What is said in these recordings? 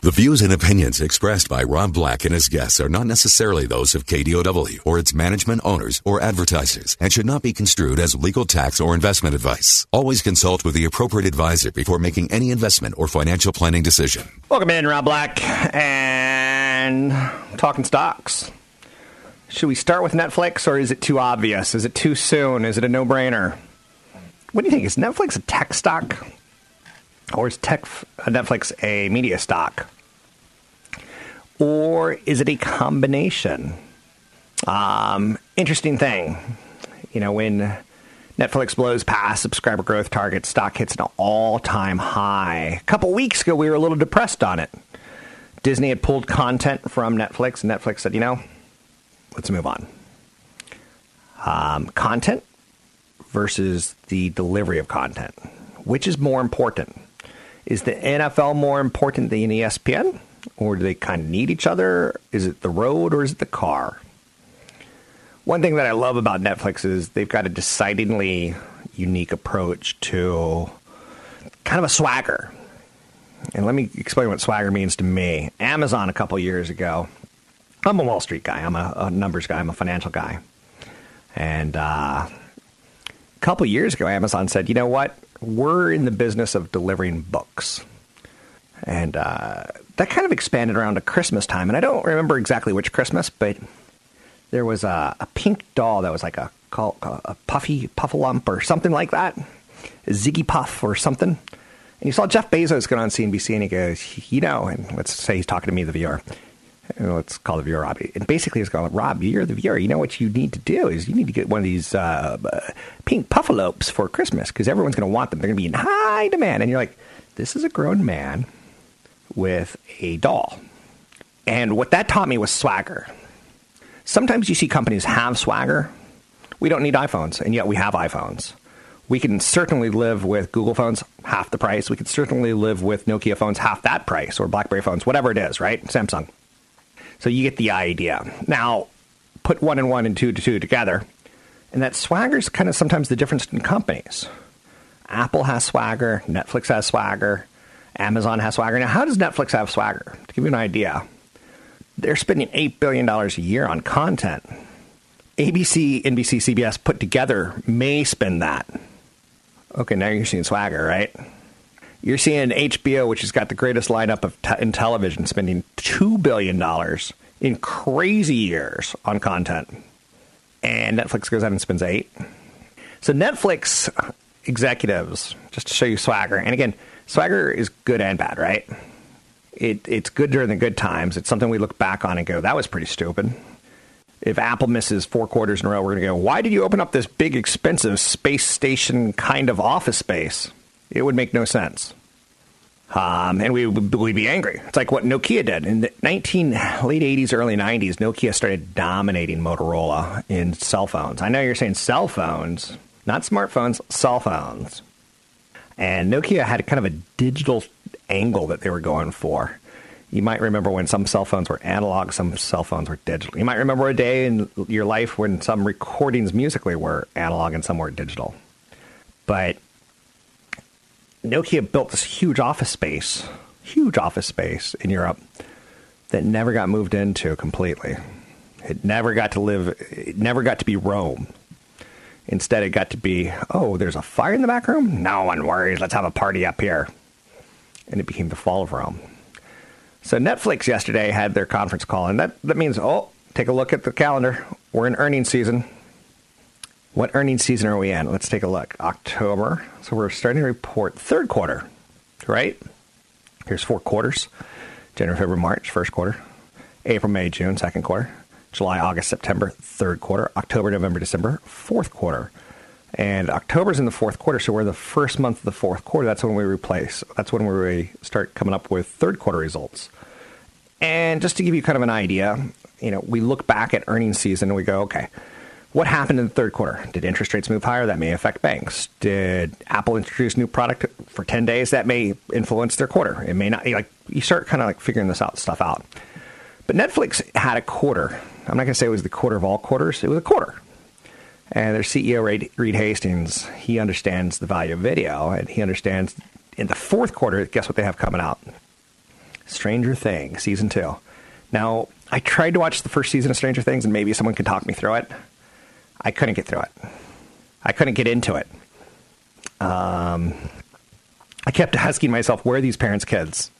The views and opinions expressed by Rob Black and his guests are not necessarily those of KDOW or its management owners or advertisers and should not be construed as legal tax or investment advice. Always consult with the appropriate advisor before making any investment or financial planning decision. Welcome in, Rob Black, and talking stocks. Should we start with Netflix or is it too obvious? Is it too soon? Is it a no brainer? What do you think? Is Netflix a tech stock? Or is tech Netflix a media stock? Or is it a combination? Um, interesting thing. You know, when Netflix blows past subscriber growth target, stock hits an all time high. A couple weeks ago, we were a little depressed on it. Disney had pulled content from Netflix, and Netflix said, you know, let's move on. Um, content versus the delivery of content. Which is more important? Is the NFL more important than ESPN? Or do they kind of need each other? Is it the road or is it the car? One thing that I love about Netflix is they've got a decidedly unique approach to kind of a swagger. And let me explain what swagger means to me. Amazon a couple years ago, I'm a Wall Street guy, I'm a, a numbers guy, I'm a financial guy. And uh, a couple years ago, Amazon said, you know what? We're in the business of delivering books. And uh, that kind of expanded around to Christmas time. And I don't remember exactly which Christmas, but there was a, a pink doll that was like a, a puffy puffalump or something like that, a Ziggy Puff or something. And you saw Jeff Bezos go on CNBC and he goes, you know, and let's say he's talking to me, the viewer. Let's call the viewer Rob. And basically, he's going, Rob, you're the viewer. You know what you need to do is you need to get one of these uh, pink puffalopes for Christmas because everyone's going to want them. They're going to be in high demand. And you're like, this is a grown man with a doll. And what that taught me was swagger. Sometimes you see companies have swagger. We don't need iPhones, and yet we have iPhones. We can certainly live with Google phones half the price. We can certainly live with Nokia phones half that price, or BlackBerry phones, whatever it is, right? Samsung. So you get the idea. Now, put one and one and two to two together, and that swagger is kind of sometimes the difference in companies. Apple has swagger, Netflix has swagger, Amazon has swagger. Now, how does Netflix have swagger? To give you an idea, they're spending $8 billion a year on content. ABC, NBC, CBS put together may spend that. Okay, now you're seeing swagger, right? You're seeing HBO, which has got the greatest lineup of in television, spending $2 billion in crazy years on content. And Netflix goes out and spends eight. So Netflix executives, just to show you swagger, and again, swagger is good and bad, right? It, it's good during the good times. It's something we look back on and go, that was pretty stupid. If Apple misses four quarters in a row, we're going to go, why did you open up this big, expensive space station kind of office space? It would make no sense. Um, and we would be angry. It's like what Nokia did in the 19 late 80s, early 90s. Nokia started dominating Motorola in cell phones. I know you're saying cell phones, not smartphones, cell phones. And Nokia had kind of a digital angle that they were going for. You might remember when some cell phones were analog, some cell phones were digital. You might remember a day in your life when some recordings musically were analog and some were digital. But Nokia built this huge office space, huge office space in Europe that never got moved into completely. It never got to live, it never got to be Rome. Instead, it got to be, oh, there's a fire in the back room? No one worries. Let's have a party up here. And it became the fall of Rome. So Netflix yesterday had their conference call, and that, that means, oh, take a look at the calendar. We're in earnings season. What earnings season are we in? Let's take a look. October. So we're starting to report third quarter, right? Here's four quarters January, February, March, first quarter. April, May, June, second quarter. July, August, September, third quarter. October, November, December, fourth quarter. And October's in the fourth quarter, so we're the first month of the fourth quarter. That's when we replace. That's when we start coming up with third quarter results. And just to give you kind of an idea, you know, we look back at earnings season and we go, okay, what happened in the third quarter? Did interest rates move higher? That may affect banks. Did Apple introduce new product for 10 days? That may influence their quarter. It may not. Like you start kind of like figuring this out stuff out. But Netflix had a quarter. I'm not going to say it was the quarter of all quarters. It was a quarter. And their CEO Reed Hastings, he understands the value of video, and he understands in the fourth quarter. Guess what they have coming out? Stranger Things season two. Now, I tried to watch the first season of Stranger Things, and maybe someone can talk me through it. I couldn't get through it. I couldn't get into it. Um, I kept asking myself, where are these parents' kids?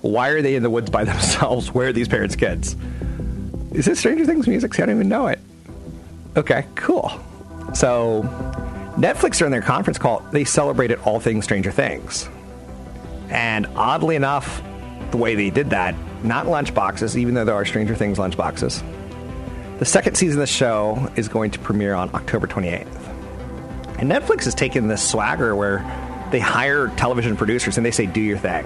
Why are they in the woods by themselves? Where are these parents' kids? Is this Stranger Things music? See, I don't even know it. Okay, cool. So, Netflix during their conference call, they celebrated all things Stranger Things. And oddly enough, the way they did that, not lunchboxes, even though there are Stranger Things lunchboxes, the second season of the show is going to premiere on October 28th. And Netflix has taken this swagger where they hire television producers and they say, do your thing.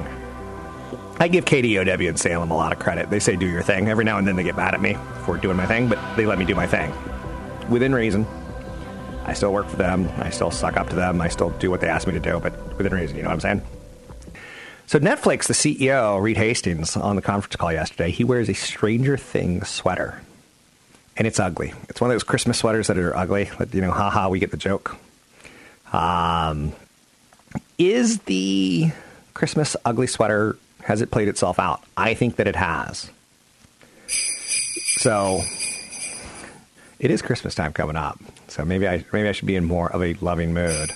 I give KDOW and Salem a lot of credit. They say, do your thing. Every now and then they get mad at me for doing my thing, but they let me do my thing. Within reason. I still work for them. I still suck up to them. I still do what they ask me to do, but within reason. You know what I'm saying? So Netflix, the CEO, Reed Hastings, on the conference call yesterday, he wears a Stranger Things sweater and it's ugly. It's one of those Christmas sweaters that are ugly. That, you know, haha, we get the joke. Um, is the Christmas ugly sweater has it played itself out? I think that it has. So it is Christmas time coming up. So maybe I maybe I should be in more of a loving mood.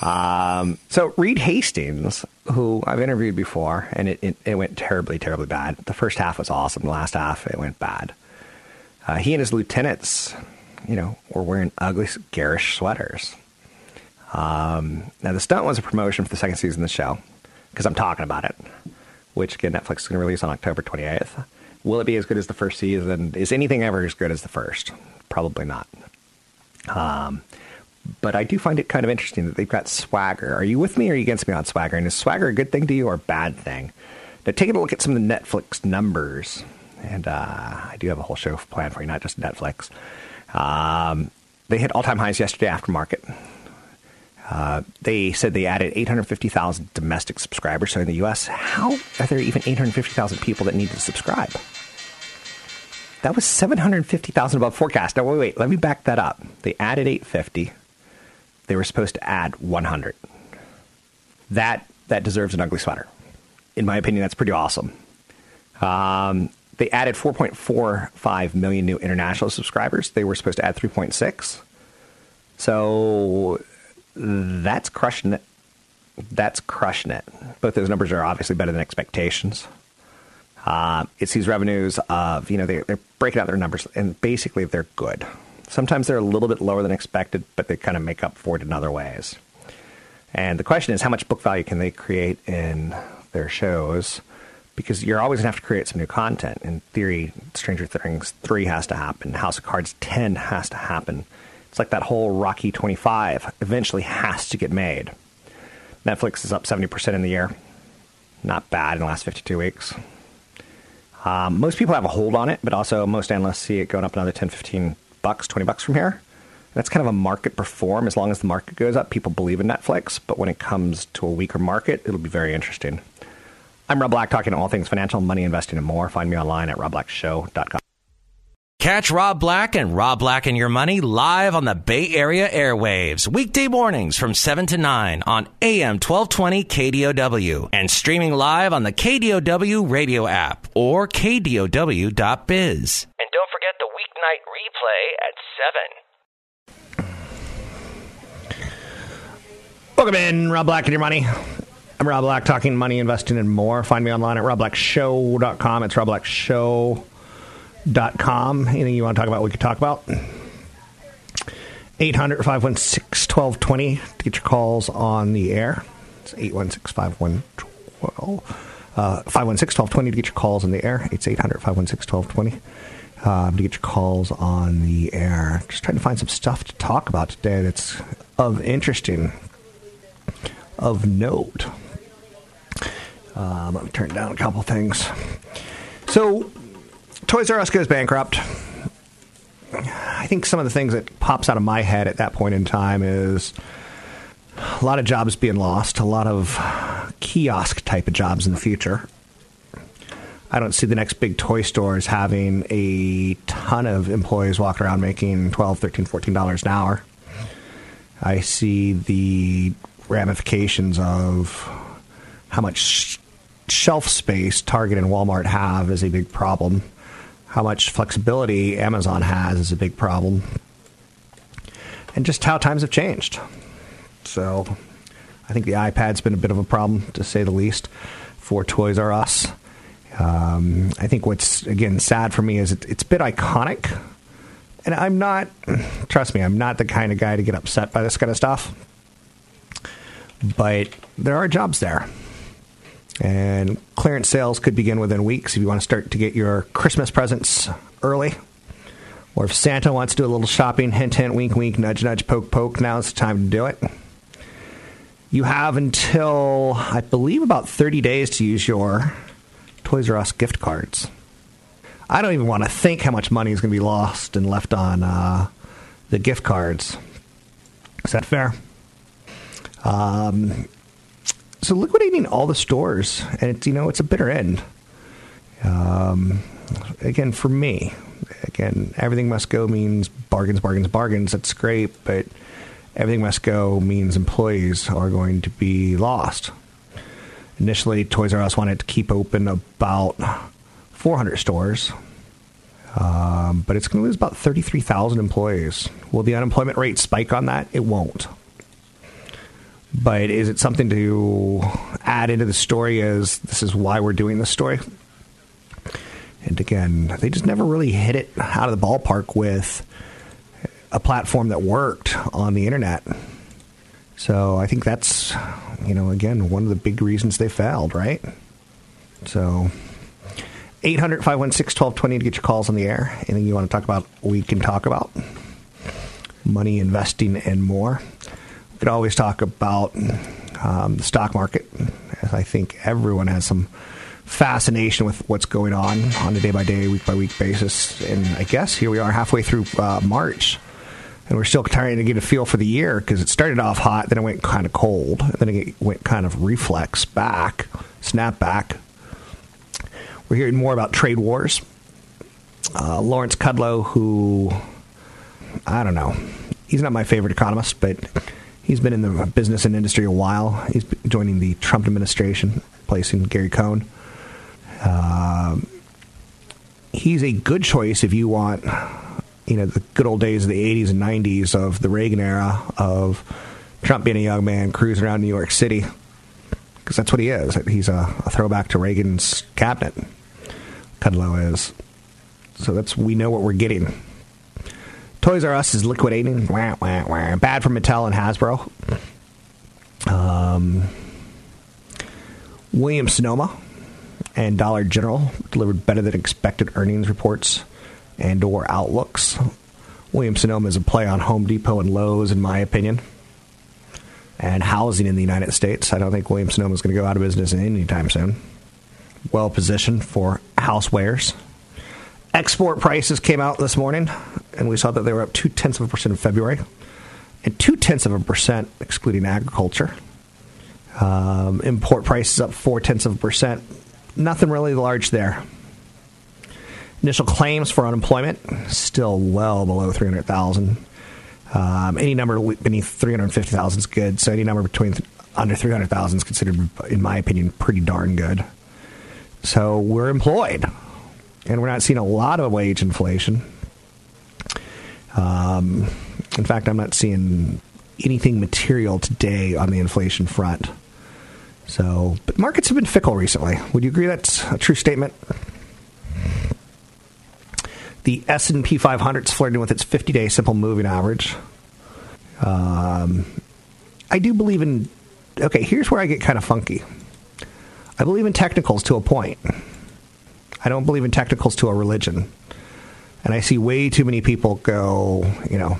Um, so Reed Hastings, who I've interviewed before, and it, it, it went terribly, terribly bad. The first half was awesome. The last half it went bad. Uh, he and his lieutenants, you know, were wearing ugly, garish sweaters. Um, now, the stunt was a promotion for the second season of the show because I'm talking about it, which again Netflix is going to release on October 28th. Will it be as good as the first season? Is anything ever as good as the first? Probably not. Um, but I do find it kind of interesting that they've got swagger. Are you with me or are you against me on swagger? And is swagger a good thing to you or a bad thing? Now, taking a look at some of the Netflix numbers and uh, I do have a whole show planned for you, not just Netflix. Um, they hit all time highs yesterday after market. Uh, they said they added 850,000 domestic subscribers. So in the U.S., how are there even 850,000 people that need to subscribe? That was 750,000 above forecast. Now, wait, wait, let me back that up. They added 850. They were supposed to add 100. That that deserves an ugly sweater. In my opinion, that's pretty awesome. Um, they added 4.45 million new international subscribers. They were supposed to add 3.6. So that's crushing it. That's crushing it. Both those numbers are obviously better than expectations. Uh, it sees revenues of, you know, they, they're breaking out their numbers, and basically they're good. Sometimes they're a little bit lower than expected, but they kind of make up for it in other ways. And the question is, how much book value can they create in their shows? Because you're always to have to create some new content. In theory, Stranger Things 3 has to happen, House of Cards 10 has to happen. It's like that whole Rocky 25 eventually has to get made. Netflix is up 70% in the year. Not bad in the last 52 weeks. Um, most people have a hold on it, but also most analysts see it going up another 10, 15 bucks, 20 bucks from here. That's kind of a market perform. As long as the market goes up, people believe in Netflix. But when it comes to a weaker market, it'll be very interesting. I'm Rob Black, talking all things financial, money, investing, and more. Find me online at robblackshow.com. Catch Rob Black and Rob Black and Your Money live on the Bay Area airwaves, weekday mornings from 7 to 9 on AM 1220 KDOW and streaming live on the KDOW radio app or KDOW.biz. And don't forget the weeknight replay at 7. Welcome in, Rob Black and Your Money. I'm Rob Black, talking money, investing, and more. Find me online at robblackshow.com. It's robblackshow.com. Anything you want to talk about, we could talk about. 800 516 1220 to get your calls on the air. It's 816 516 uh, 516 1220 to get your calls on the air. It's 800 516 1220. um, to get your calls on the air. Just trying to find some stuff to talk about today that's of interesting, of note. Um, let me turn down a couple things. So, Toys R Us goes bankrupt. I think some of the things that pops out of my head at that point in time is a lot of jobs being lost, a lot of kiosk type of jobs in the future. I don't see the next big toy stores having a ton of employees walking around making 12 13 $14 an hour. I see the ramifications of how much shelf space Target and Walmart have is a big problem. How much flexibility Amazon has is a big problem. And just how times have changed. So I think the iPad's been a bit of a problem, to say the least, for Toys R Us. Um, I think what's, again, sad for me is it, it's a bit iconic. And I'm not, trust me, I'm not the kind of guy to get upset by this kind of stuff. But there are jobs there. And clearance sales could begin within weeks if you want to start to get your Christmas presents early. Or if Santa wants to do a little shopping, hint, hint, wink, wink, nudge, nudge, poke, poke, now's the time to do it. You have until, I believe, about 30 days to use your Toys R Us gift cards. I don't even want to think how much money is going to be lost and left on uh, the gift cards. Is that fair? Um, so liquidating all the stores, and it's you know it's a bitter end. Um, again, for me, again, everything must go means bargains, bargains, bargains. That's great, but everything must go means employees are going to be lost. Initially, Toys R Us wanted to keep open about 400 stores, um, but it's going to lose about 33,000 employees. Will the unemployment rate spike on that? It won't. But is it something to add into the story as this is why we're doing this story? And again, they just never really hit it out of the ballpark with a platform that worked on the internet. So I think that's, you know, again, one of the big reasons they failed, right? So 800 516 1220 to get your calls on the air. Anything you want to talk about, we can talk about. Money, investing, and more. Could always talk about um, the stock market. As I think everyone has some fascination with what's going on on a day by day, week by week basis. And I guess here we are halfway through uh, March, and we're still trying to get a feel for the year because it started off hot, then it went kind of cold, and then it went kind of reflex back, snap back. We're hearing more about trade wars. Uh, Lawrence Kudlow, who I don't know, he's not my favorite economist, but He's been in the business and industry a while. He's joining the Trump administration, replacing Gary Cohn. Uh, he's a good choice if you want, you know, the good old days of the 80s and 90s of the Reagan era of Trump being a young man cruising around New York City. Because that's what he is. He's a, a throwback to Reagan's cabinet. Kudlow is. So that's we know what we're getting. Toys R Us is liquidating. Wah, wah, wah. Bad for Mattel and Hasbro. Um, Sonoma and Dollar General delivered better than expected earnings reports and or outlooks. Williams Sonoma is a play on Home Depot and Lowe's, in my opinion. And housing in the United States. I don't think Williams Sonoma is going to go out of business anytime soon. Well positioned for housewares. Export prices came out this morning, and we saw that they were up two tenths of a percent in February, and two tenths of a percent excluding agriculture. Um, import prices up four tenths of a percent. Nothing really large there. Initial claims for unemployment still well below 300,000. Um, any number beneath 350,000 is good. So any number between th- under 300,000 is considered, in my opinion, pretty darn good. So we're employed and we're not seeing a lot of wage inflation. Um, in fact, I'm not seeing anything material today on the inflation front. So, but markets have been fickle recently. Would you agree that's a true statement? The S&P 500 is flirting with its 50-day simple moving average. Um, I do believe in. Okay, here's where I get kind of funky. I believe in technicals to a point. I don't believe in technicals to a religion. And I see way too many people go, you know,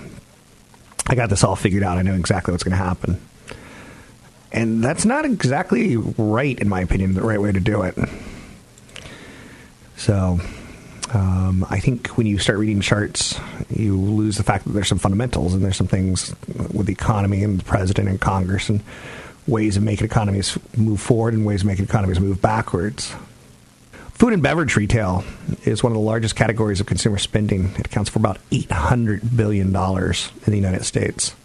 I got this all figured out. I know exactly what's going to happen. And that's not exactly right, in my opinion, the right way to do it. So um, I think when you start reading charts, you lose the fact that there's some fundamentals and there's some things with the economy and the president and Congress and ways of making economies move forward and ways of making economies move backwards. Food and beverage retail is one of the largest categories of consumer spending. It accounts for about $800 billion in the United States.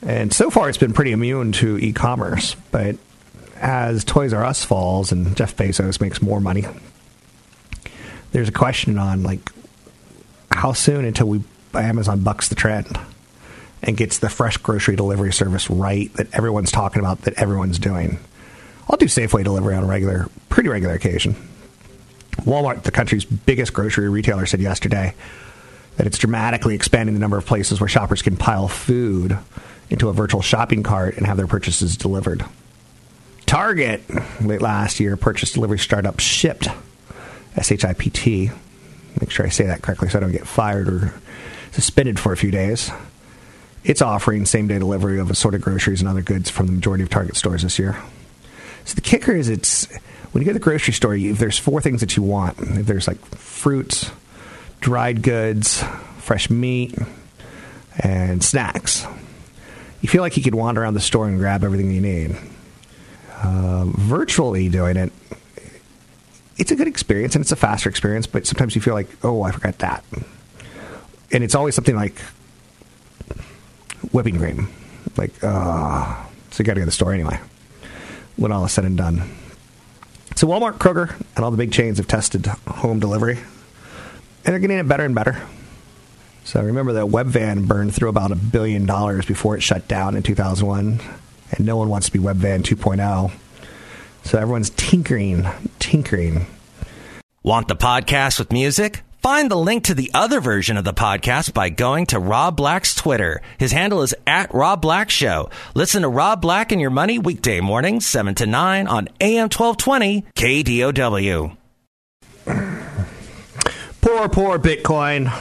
And so far, it's been pretty immune to e commerce. But as Toys R Us falls and Jeff Bezos makes more money, there's a question on like how soon until we Amazon bucks the trend and gets the fresh grocery delivery service right that everyone's talking about that everyone's doing. I'll do Safeway delivery on a regular, pretty regular occasion. Walmart, the country's biggest grocery retailer, said yesterday that it's dramatically expanding the number of places where shoppers can pile food into a virtual shopping cart and have their purchases delivered. Target, late last year, purchase delivery startup Shipt, S H I P T. Make sure I say that correctly so I don't get fired or suspended for a few days. It's offering same day delivery of assorted groceries and other goods from the majority of Target stores this year. So the kicker is it's when you go to the grocery store, if there's four things that you want, if there's like fruits, dried goods, fresh meat, and snacks, you feel like you could wander around the store and grab everything you need. Uh, virtually doing it, it's a good experience and it's a faster experience, but sometimes you feel like, oh, I forgot that. And it's always something like whipping cream. Like, uh, so you got to go to the store anyway when all is said and done. So Walmart, Kroger, and all the big chains have tested home delivery, and they're getting it better and better. So remember that Webvan burned through about a billion dollars before it shut down in 2001, and no one wants to be Webvan 2.0. So everyone's tinkering, tinkering. Want the podcast with music? Find the link to the other version of the podcast by going to Rob Black's Twitter. His handle is at Rob Black Show. Listen to Rob Black and Your Money weekday mornings, 7 to 9 on AM 1220 KDOW. Poor, poor Bitcoin.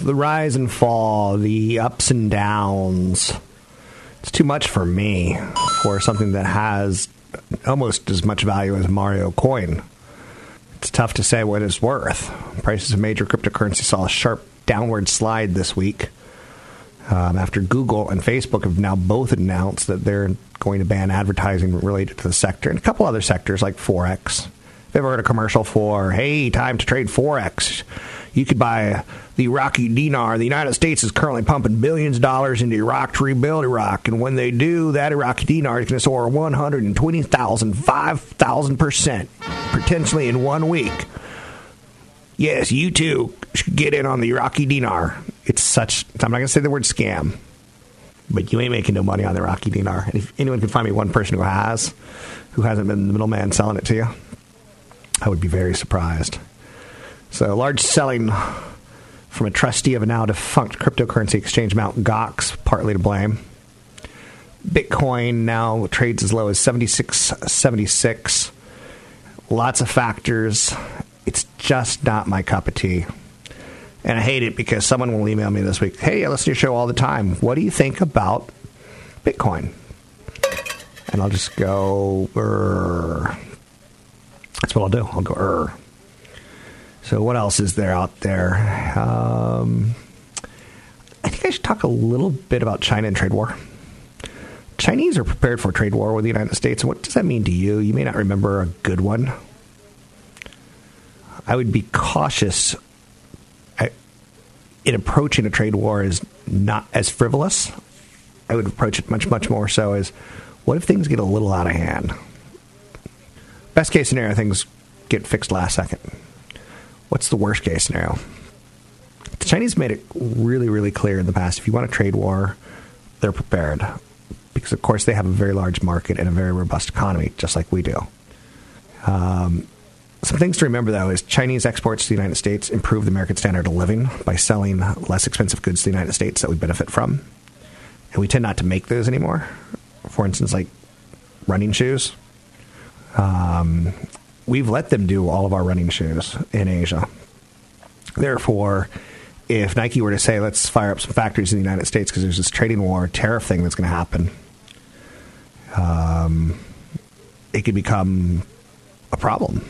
The rise and fall, the ups and downs. It's too much for me for something that has almost as much value as Mario Coin it's tough to say what it's worth. Prices of major cryptocurrency saw a sharp downward slide this week um, after Google and Facebook have now both announced that they're going to ban advertising related to the sector and a couple other sectors like Forex. If you ever heard a commercial for, hey, time to trade Forex, you could buy the Iraqi dinar. The United States is currently pumping billions of dollars into Iraq to rebuild Iraq. And when they do, that Iraqi dinar is going to soar 120,000, 5,000%, potentially in one week. Yes, you too should get in on the Iraqi dinar. It's such, I'm not going to say the word scam, but you ain't making no money on the Iraqi dinar. And if anyone can find me one person who has, who hasn't been the middleman selling it to you, I would be very surprised. So, large selling from a trustee of a now defunct cryptocurrency exchange, Mt. Gox, partly to blame. Bitcoin now trades as low as 76.76. Lots of factors. It's just not my cup of tea. And I hate it because someone will email me this week, hey, I listen to your show all the time. What do you think about Bitcoin? And I'll just go, that's what I'll do. I'll go, er. So what else is there out there? Um, I think I should talk a little bit about China and trade war. Chinese are prepared for trade war with the United States. What does that mean to you? You may not remember a good one. I would be cautious in approaching a trade war as not as frivolous. I would approach it much, much more so as what if things get a little out of hand? Best case scenario, things get fixed last second. What's the worst case scenario? The Chinese made it really, really clear in the past if you want a trade war, they're prepared. Because, of course, they have a very large market and a very robust economy, just like we do. Um, some things to remember, though, is Chinese exports to the United States improve the American standard of living by selling less expensive goods to the United States that we benefit from. And we tend not to make those anymore. For instance, like running shoes. Um, we've let them do all of our running shoes in Asia. Therefore, if Nike were to say, let's fire up some factories in the United States because there's this trading war, tariff thing that's going to happen, um, it could become a problem.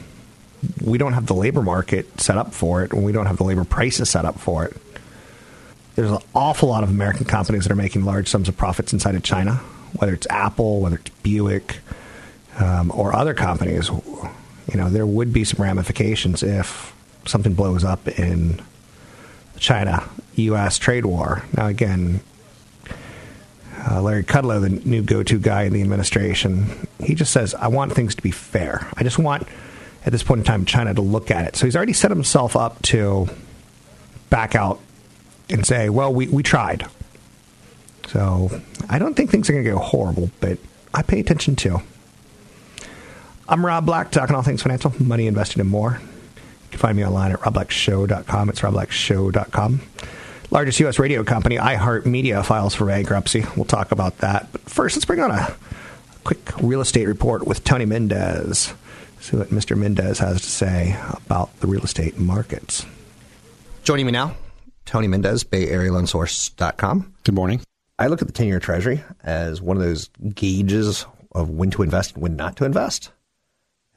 We don't have the labor market set up for it, and we don't have the labor prices set up for it. There's an awful lot of American companies that are making large sums of profits inside of China, whether it's Apple, whether it's Buick, um, or other companies. You know, there would be some ramifications if something blows up in China U.S. trade war. Now, again, uh, Larry Kudlow, the new go to guy in the administration, he just says, I want things to be fair. I just want, at this point in time, China to look at it. So he's already set himself up to back out and say, well, we, we tried. So I don't think things are going to go horrible, but I pay attention too. I'm Rob Black, talking all things financial, money invested and more. You can find me online at robblackshow.com. It's robblackshow.com. Largest U.S. radio company, iHeartMedia, files for bankruptcy. We'll talk about that. But first, let's bring on a quick real estate report with Tony Mendez. See what Mr. Mendez has to say about the real estate markets. Joining me now, Tony Mendez, BayAreaLoanSource.com. Good morning. I look at the 10 year Treasury as one of those gauges of when to invest and when not to invest.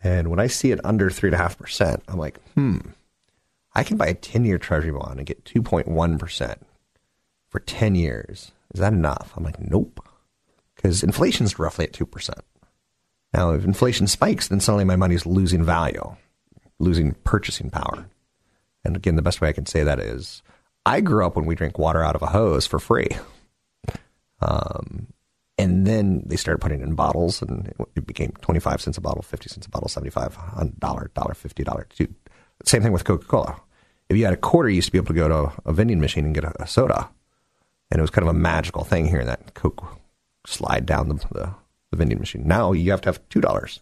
And when I see it under 3.5%, I'm like, hmm, I can buy a 10 year treasury bond and get 2.1% for 10 years. Is that enough? I'm like, nope. Because inflation's roughly at 2%. Now, if inflation spikes, then suddenly my money's losing value, losing purchasing power. And again, the best way I can say that is I grew up when we drank water out of a hose for free. Um, and then they started putting it in bottles, and it became 25 cents a bottle, 50 cents a bottle, 75, dollar, dollar, 50, dollar. Same thing with Coca Cola. If you had a quarter, you used to be able to go to a vending machine and get a, a soda. And it was kind of a magical thing hearing that Coke slide down the, the, the vending machine. Now you have to have $2.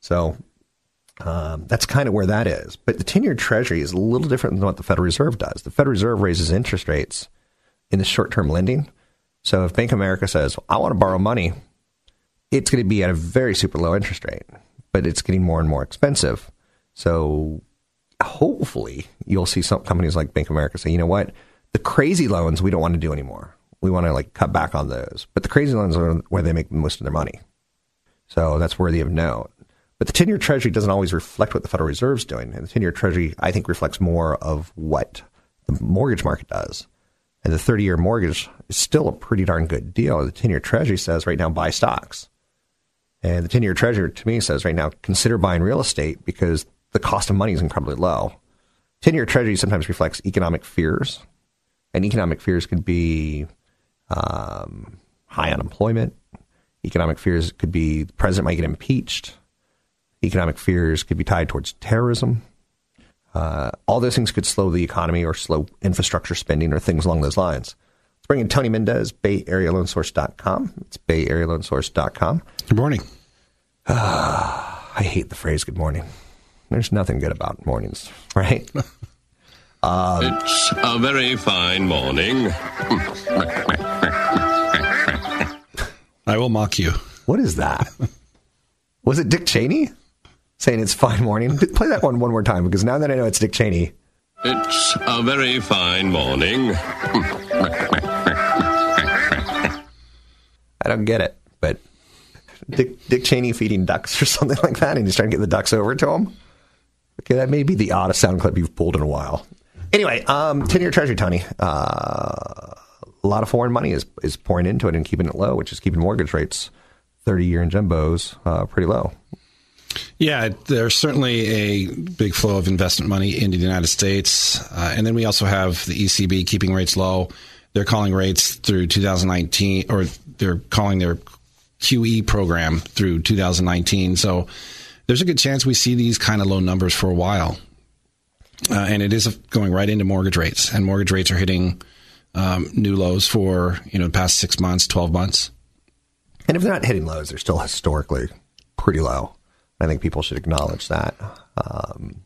So um, that's kind of where that is. But the 10 year Treasury is a little different than what the Federal Reserve does. The Federal Reserve raises interest rates in the short term lending. So if Bank America says, I want to borrow money, it's going to be at a very super low interest rate, but it's getting more and more expensive. So hopefully you'll see some companies like Bank of America say, you know what, the crazy loans we don't want to do anymore. We want to like cut back on those. But the crazy loans are where they make most of their money. So that's worthy of note. But the 10 year treasury doesn't always reflect what the Federal Reserve's doing. And the 10 year treasury, I think, reflects more of what the mortgage market does. And the 30 year mortgage is still a pretty darn good deal. The 10 year treasury says right now, buy stocks. And the 10 year treasury to me says right now, consider buying real estate because the cost of money is incredibly low. 10 year treasury sometimes reflects economic fears. And economic fears could be um, high unemployment. Economic fears could be the president might get impeached. Economic fears could be tied towards terrorism. Uh, all those things could slow the economy or slow infrastructure spending or things along those lines. Let's bring in Tony Mendez, BayAreaLoanSource.com. It's BayAreaLoanSource.com. Good morning. Uh, I hate the phrase good morning. There's nothing good about mornings, right? um, it's a very fine morning. I will mock you. What is that? Was it Dick Cheney saying it's fine morning? Play that one one more time because now that I know it's Dick Cheney. It's a very fine morning. Don't get it, but Dick, Dick Cheney feeding ducks or something like that, and he's trying to get the ducks over to him. Okay, that may be the oddest sound clip you've pulled in a while. Anyway, um, 10 year treasury, Tony. Uh, a lot of foreign money is, is pouring into it and keeping it low, which is keeping mortgage rates 30 year in jumbos uh, pretty low. Yeah, there's certainly a big flow of investment money into the United States. Uh, and then we also have the ECB keeping rates low. They're calling rates through 2019, or they're calling their QE program through 2019. So there's a good chance we see these kind of low numbers for a while. Uh, and it is going right into mortgage rates, and mortgage rates are hitting um, new lows for you know the past six months, twelve months. And if they're not hitting lows, they're still historically pretty low. I think people should acknowledge that. Um,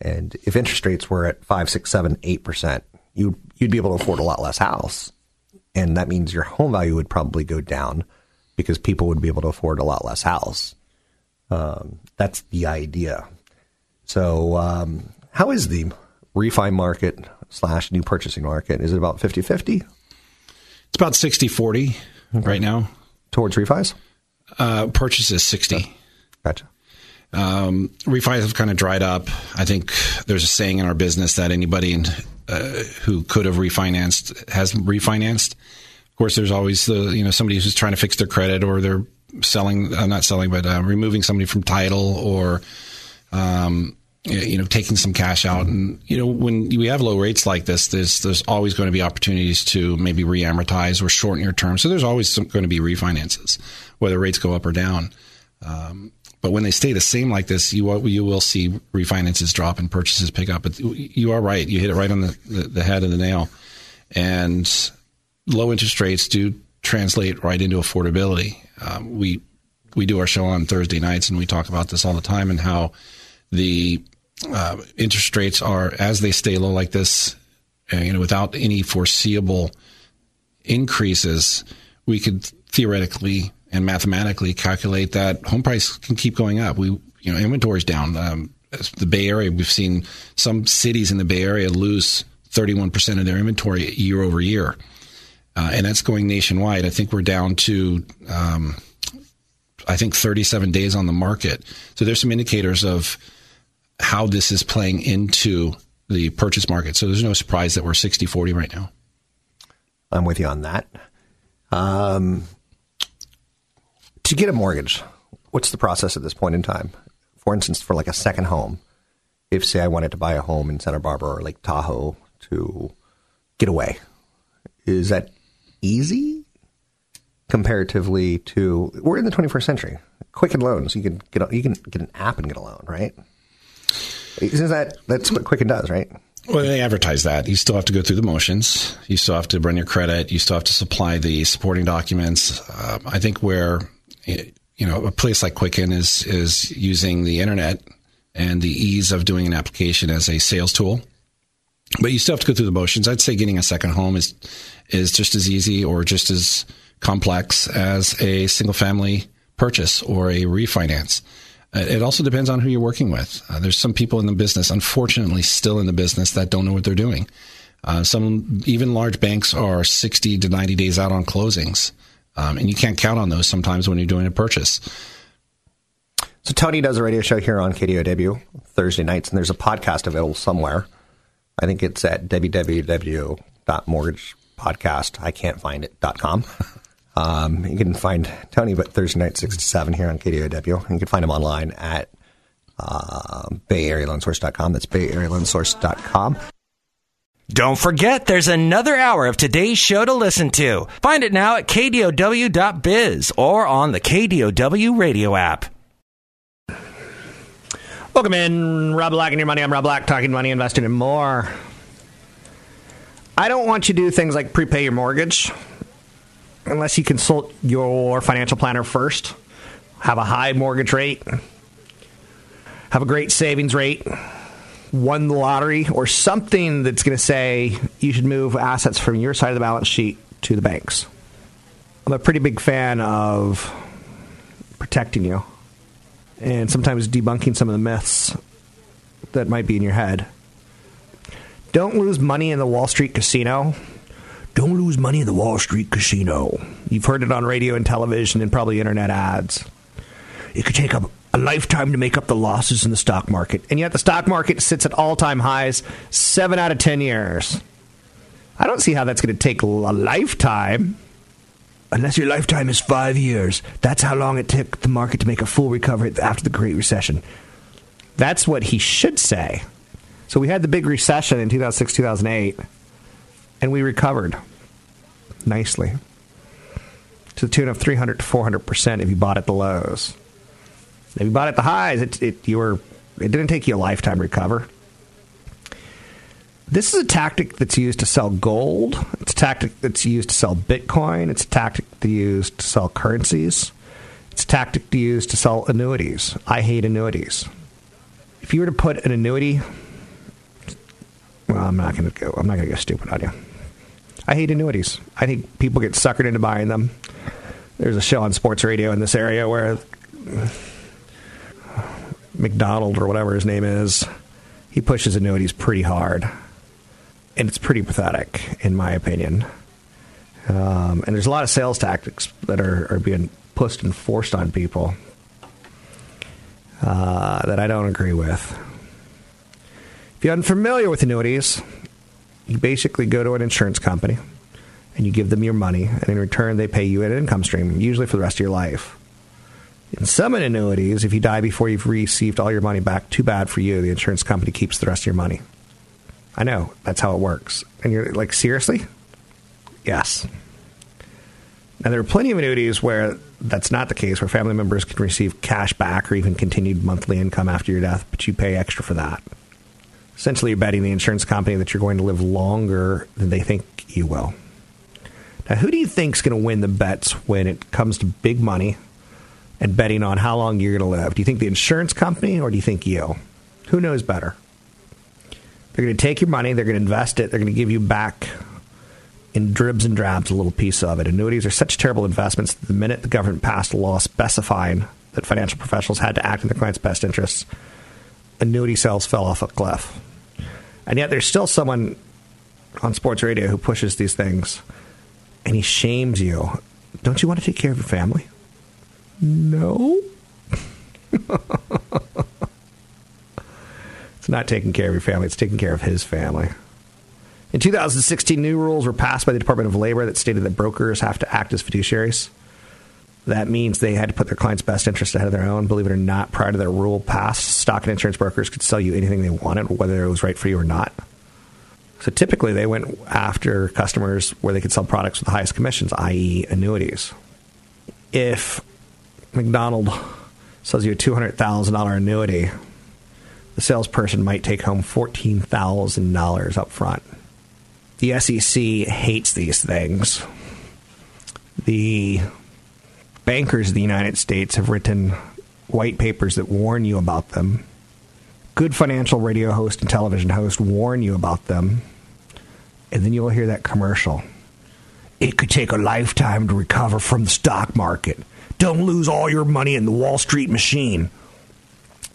and if interest rates were at five, six, seven, eight percent, you you'd be able to afford a lot less house, and that means your home value would probably go down because people would be able to afford a lot less house. Um, that's the idea. So, um, how is the refi market slash new purchasing market? Is it about 50 50 It's about 60 40 right now. towards refis? Uh, purchases 60. Gotcha. Um, refis have kind of dried up. I think there's a saying in our business that anybody in, uh, who could have refinanced has refinanced. Of course, there's always the you know somebody who's trying to fix their credit or they're selling, uh, not selling, but uh, removing somebody from title or um, you know taking some cash out. And you know when we have low rates like this, there's there's always going to be opportunities to maybe re-amortize or shorten your term. So there's always some, going to be refinances, whether rates go up or down. Um, but when they stay the same like this, you will, you will see refinances drop and purchases pick up. But you are right; you hit it right on the, the, the head of the nail. And low interest rates do translate right into affordability. Um, we we do our show on Thursday nights, and we talk about this all the time, and how the uh, interest rates are as they stay low like this, uh, you know, without any foreseeable increases, we could theoretically and mathematically calculate that home price can keep going up. We, you know, inventory's down. Um, the Bay Area, we've seen some cities in the Bay Area lose 31% of their inventory year over year. Uh, and that's going nationwide. I think we're down to, um, I think 37 days on the market. So there's some indicators of how this is playing into the purchase market. So there's no surprise that we're 60 40 right now. I'm with you on that. Um, to get a mortgage, what's the process at this point in time? For instance, for like a second home, if say I wanted to buy a home in Santa Barbara or Lake Tahoe to get away, is that easy comparatively to we're in the 21st century? Quicken loans, you can get a, you can get an app and get a loan, right? Isn't that that's what Quicken does, right? Well, they advertise that. You still have to go through the motions. You still have to run your credit. You still have to supply the supporting documents. Uh, I think where you know a place like Quicken is is using the internet and the ease of doing an application as a sales tool. But you still have to go through the motions. I'd say getting a second home is is just as easy or just as complex as a single family purchase or a refinance. Uh, it also depends on who you're working with. Uh, there's some people in the business, unfortunately, still in the business that don't know what they're doing. Uh, some even large banks are 60 to 90 days out on closings, um, and you can't count on those sometimes when you're doing a purchase. So Tony does a radio show here on KDOW Thursday nights, and there's a podcast available somewhere. I think it's at www.mortgagepodcast. I can't find it.com. Um, you can find Tony but Thursday night six to seven here on KDOW. And you can find him online at uh, BayAreaLoanSource.com. That's BayAreaLoanSource.com. Don't forget, there's another hour of today's show to listen to. Find it now at kdow.biz or on the KDOW radio app. Welcome in, Rob Black and your money. I'm Rob Black, talking money, investing, and more. I don't want you to do things like prepay your mortgage unless you consult your financial planner first. Have a high mortgage rate, have a great savings rate, won the lottery, or something that's going to say you should move assets from your side of the balance sheet to the banks. I'm a pretty big fan of protecting you and sometimes debunking some of the myths that might be in your head. Don't lose money in the Wall Street casino. Don't lose money in the Wall Street casino. You've heard it on radio and television and probably internet ads. It could take up a lifetime to make up the losses in the stock market. And yet the stock market sits at all time highs seven out of 10 years. I don't see how that's going to take a lifetime. Unless your lifetime is five years. That's how long it took the market to make a full recovery after the Great Recession. That's what he should say. So we had the big recession in 2006, 2008, and we recovered nicely to the tune of 300 to 400% if you bought at the lows. If you bought at the highs, it, it, you were, it didn't take you a lifetime to recover. This is a tactic that's used to sell gold. It's a tactic that's used to sell Bitcoin. It's a tactic to use to sell currencies. It's a tactic to use to sell annuities. I hate annuities. If you were to put an annuity, well, I'm not going to go. I'm not going to go stupid on you. I hate annuities. I think people get suckered into buying them. There's a show on sports radio in this area where McDonald or whatever his name is he pushes annuities pretty hard. And it's pretty pathetic, in my opinion. Um, and there's a lot of sales tactics that are, are being pushed and forced on people uh, that I don't agree with. If you're unfamiliar with annuities, you basically go to an insurance company and you give them your money, and in return, they pay you an income stream, usually for the rest of your life. In some annuities, if you die before you've received all your money back, too bad for you. The insurance company keeps the rest of your money. I know, that's how it works. And you're like, seriously? Yes. Now, there are plenty of annuities where that's not the case, where family members can receive cash back or even continued monthly income after your death, but you pay extra for that. Essentially, you're betting the insurance company that you're going to live longer than they think you will. Now, who do you think is going to win the bets when it comes to big money and betting on how long you're going to live? Do you think the insurance company or do you think you? Who knows better? They're going to take your money, they're going to invest it, they're going to give you back in dribs and drabs a little piece of it. Annuities are such terrible investments that the minute the government passed a law specifying that financial professionals had to act in their clients' best interests, annuity sales fell off a cliff. And yet there's still someone on sports radio who pushes these things and he shames you. Don't you want to take care of your family? No. it's not taking care of your family, it's taking care of his family. In 2016, new rules were passed by the Department of Labor that stated that brokers have to act as fiduciaries. That means they had to put their client's best interest ahead of their own. Believe it or not, prior to that rule passed, stock and insurance brokers could sell you anything they wanted, whether it was right for you or not. So typically, they went after customers where they could sell products with the highest commissions, i.e., annuities. If McDonald sells you a $200,000 annuity, the salesperson might take home $14,000 up front. The SEC hates these things. The bankers of the United States have written white papers that warn you about them. Good financial radio host and television host warn you about them. And then you'll hear that commercial. It could take a lifetime to recover from the stock market. Don't lose all your money in the Wall Street machine.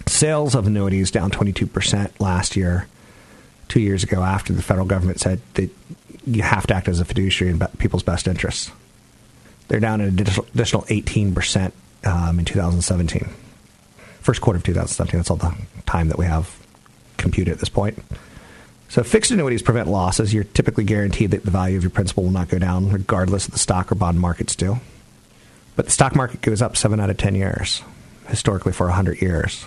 Sales of annuities down 22% last year, two years ago, after the federal government said that you have to act as a fiduciary in people's best interests. They're down an additional 18% um, in 2017. First quarter of 2017, that's all the time that we have computed at this point. So fixed annuities prevent losses. You're typically guaranteed that the value of your principal will not go down, regardless of the stock or bond markets do. But the stock market goes up seven out of 10 years, historically for 100 years.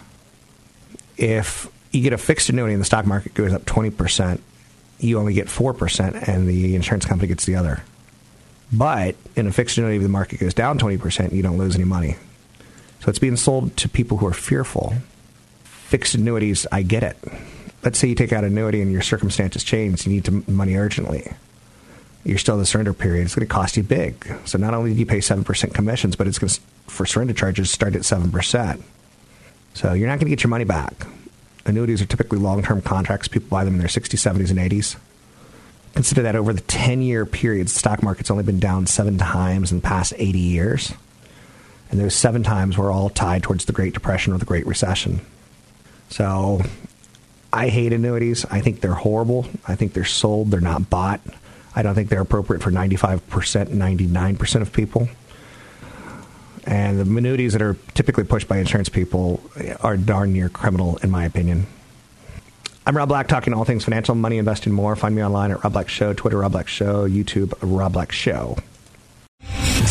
If you get a fixed annuity and the stock market goes up 20%, you only get 4%, and the insurance company gets the other. But in a fixed annuity, if the market goes down 20%, you don't lose any money. So it's being sold to people who are fearful. Fixed annuities, I get it. Let's say you take out an annuity and your circumstances change, you need money urgently. You're still in the surrender period. It's going to cost you big. So not only do you pay 7% commissions, but it's going to, for surrender charges, start at 7%. So you're not going to get your money back. Annuities are typically long term contracts. People buy them in their 60s, 70s, and 80s. Consider that over the 10 year period, the stock market's only been down seven times in the past 80 years. And those seven times were all tied towards the Great Depression or the Great Recession. So I hate annuities. I think they're horrible. I think they're sold, they're not bought. I don't think they're appropriate for 95%, 99% of people. And the annuities that are typically pushed by insurance people are darn near criminal, in my opinion. I'm Rob Black, talking all things financial, money, investing, more. Find me online at Rob Black Show, Twitter, Rob Black Show, YouTube, Rob Black Show.